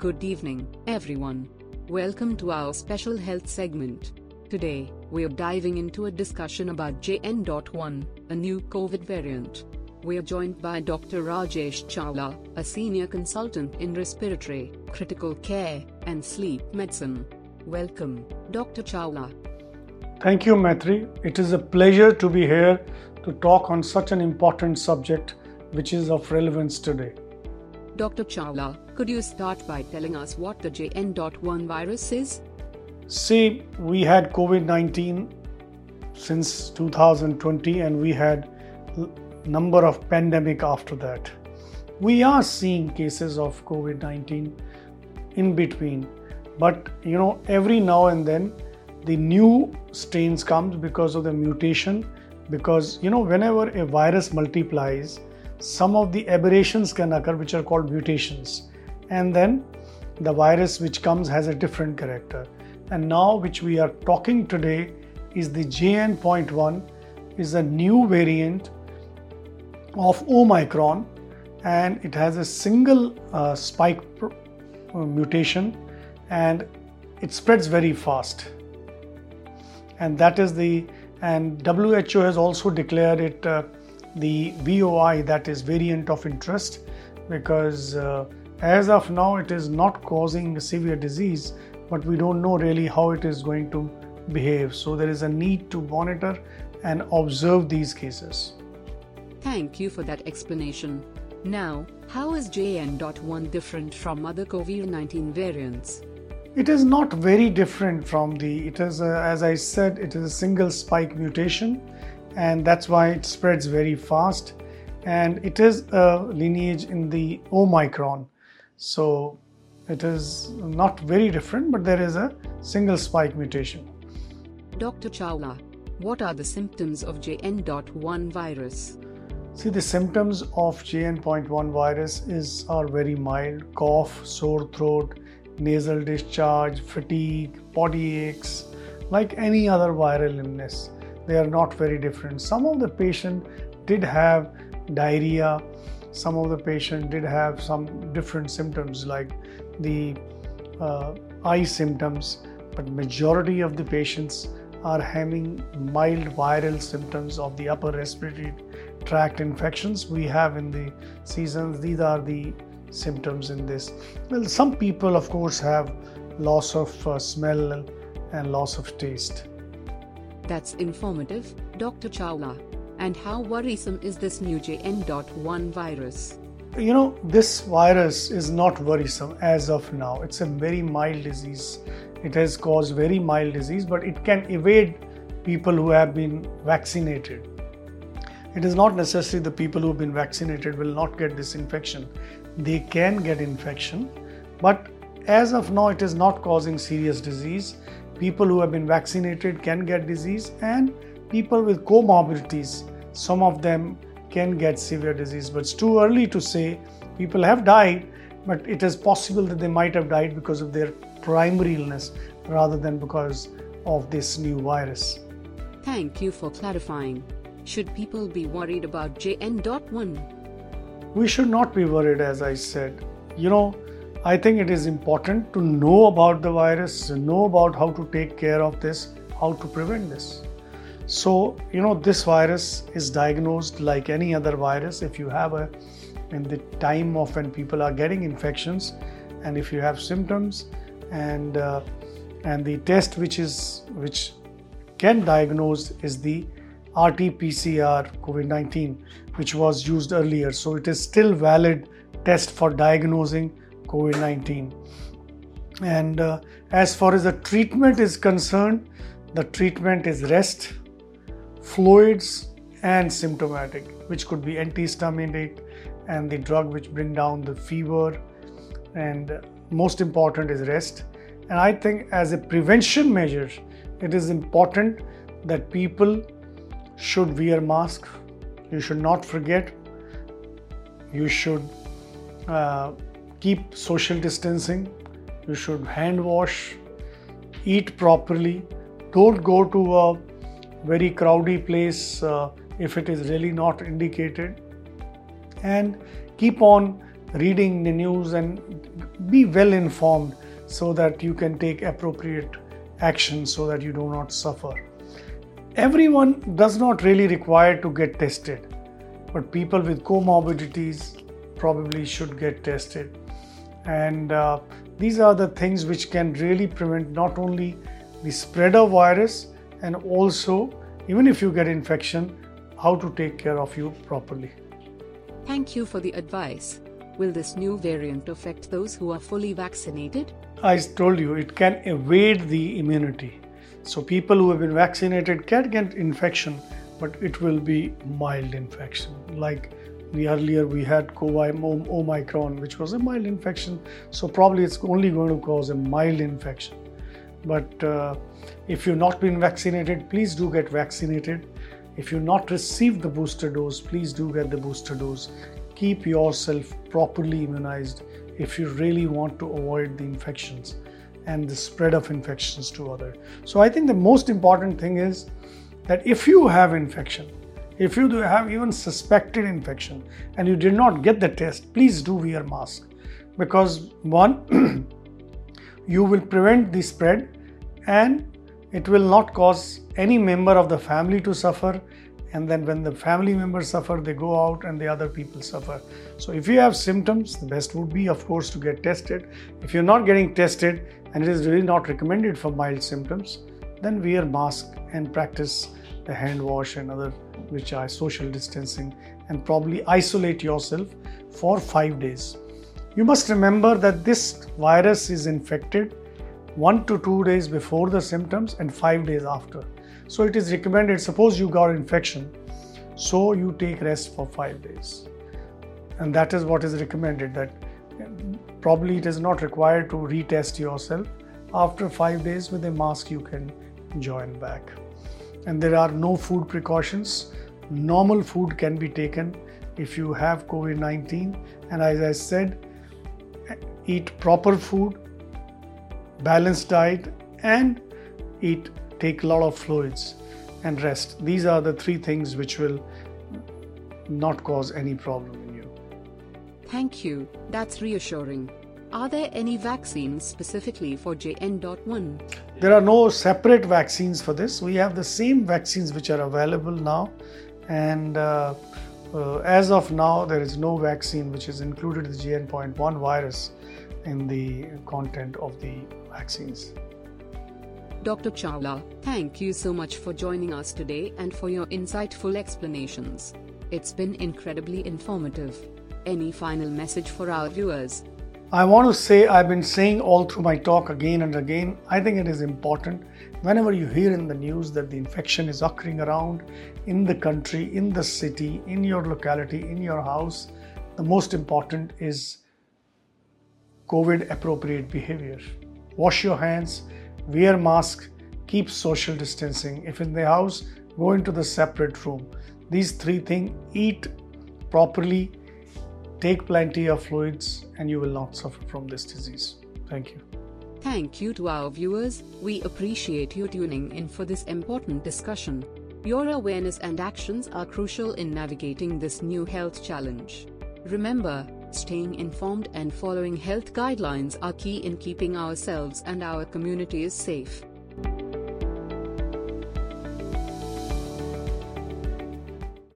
Good evening, everyone. Welcome to our special health segment. Today, we're diving into a discussion about JN.1, a new COVID variant. We're joined by Dr. Rajesh Chawla, a senior consultant in respiratory, critical care, and sleep medicine. Welcome, Dr. Chawla. Thank you, Maitri. It is a pleasure to be here to talk on such an important subject which is of relevance today. Dr. Chawla, could you start by telling us what the JN.1 virus is? See, we had COVID 19 since 2020 and we had number of pandemic after that. We are seeing cases of COVID 19 in between, but you know, every now and then the new strains comes because of the mutation because you know whenever a virus multiplies some of the aberrations can occur which are called mutations. And then the virus which comes has a different character. And now which we are talking today is the jn.1 is a new variant of omicron and it has a single uh, spike uh, mutation and it spreads very fast. And that is the and WHO has also declared it uh, the VOI that is variant of interest because uh, as of now it is not causing severe disease but we don't know really how it is going to behave so there is a need to monitor and observe these cases Thank you for that explanation. Now, how is JN.1 different from other COVID 19 variants? It is not very different from the, it is, a, as I said, it is a single spike mutation, and that's why it spreads very fast. And it is a lineage in the Omicron. So it is not very different, but there is a single spike mutation. Dr. Chawla, what are the symptoms of JN.1 virus? See, the symptoms of JN.1 virus is are very mild: cough, sore throat, nasal discharge, fatigue, body aches, like any other viral illness. They are not very different. Some of the patient did have diarrhea. Some of the patient did have some different symptoms like the uh, eye symptoms, but majority of the patients are having mild viral symptoms of the upper respiratory tract infections we have in the seasons. These are the symptoms in this. Well, some people, of course, have loss of uh, smell and loss of taste. That's informative, Dr. Chawla. And how worrisome is this new JN.1 virus? You know, this virus is not worrisome as of now. It's a very mild disease. It has caused very mild disease, but it can evade people who have been vaccinated. It is not necessary the people who have been vaccinated will not get this infection. They can get infection, but as of now, it is not causing serious disease. People who have been vaccinated can get disease, and people with comorbidities, some of them can get severe disease. But it's too early to say. People have died, but it is possible that they might have died because of their primary illness rather than because of this new virus. Thank you for clarifying. Should people be worried about JN.1? We should not be worried, as I said. You know, I think it is important to know about the virus, know about how to take care of this, how to prevent this. So, you know, this virus is diagnosed like any other virus. If you have a, in the time of when people are getting infections, and if you have symptoms, and uh, and the test which is which can diagnose is the RT-PCR COVID-19, which was used earlier. So it is still valid test for diagnosing COVID-19. And uh, as far as the treatment is concerned, the treatment is rest, fluids, and symptomatic, which could be antihistaminic and the drug which bring down the fever. And most important is rest. And I think as a prevention measure, it is important that people should wear mask. You should not forget. You should uh, keep social distancing. You should hand wash. Eat properly. Don't go to a very crowded place uh, if it is really not indicated. And keep on reading the news and be well informed so that you can take appropriate action so that you do not suffer. Everyone does not really require to get tested, but people with comorbidities probably should get tested. And uh, these are the things which can really prevent not only the spread of virus and also even if you get infection how to take care of you properly. Thank you for the advice. Will this new variant affect those who are fully vaccinated? I told you it can evade the immunity. So people who have been vaccinated can get infection, but it will be mild infection. Like the earlier we had COVID Omicron, which was a mild infection. So probably it's only going to cause a mild infection. But uh, if you've not been vaccinated, please do get vaccinated. If you've not received the booster dose, please do get the booster dose. Keep yourself properly immunized if you really want to avoid the infections and the spread of infections to others. So I think the most important thing is that if you have infection, if you have even suspected infection and you did not get the test, please do wear mask. Because one, you will prevent the spread and it will not cause any member of the family to suffer. And then when the family members suffer they go out and the other people suffer. So if you have symptoms the best would be of course to get tested. If you're not getting tested and it is really not recommended for mild symptoms then wear mask and practice the hand wash and other which are social distancing and probably isolate yourself for 5 days you must remember that this virus is infected 1 to 2 days before the symptoms and 5 days after so it is recommended, suppose you got infection, so you take rest for five days. And that is what is recommended that probably it is not required to retest yourself. After five days with a mask, you can join back. And there are no food precautions. Normal food can be taken if you have COVID 19. And as I said, eat proper food, balanced diet, and eat take a lot of fluids and rest. These are the three things which will not cause any problem in you. Thank you, that's reassuring. Are there any vaccines specifically for JN.1? There are no separate vaccines for this. We have the same vaccines which are available now, and uh, uh, as of now, there is no vaccine which is included the JN.1 virus in the content of the vaccines. Dr. Chawla, thank you so much for joining us today and for your insightful explanations. It's been incredibly informative. Any final message for our viewers? I want to say, I've been saying all through my talk again and again, I think it is important whenever you hear in the news that the infection is occurring around in the country, in the city, in your locality, in your house, the most important is COVID appropriate behavior. Wash your hands, wear mask, keep social distancing. If in the house, go into the separate room. These three things eat properly, take plenty of fluids, and you will not suffer from this disease. Thank you. Thank you to our viewers. We appreciate you tuning in for this important discussion. Your awareness and actions are crucial in navigating this new health challenge. Remember, staying informed and following health guidelines are key in keeping ourselves and our communities safe.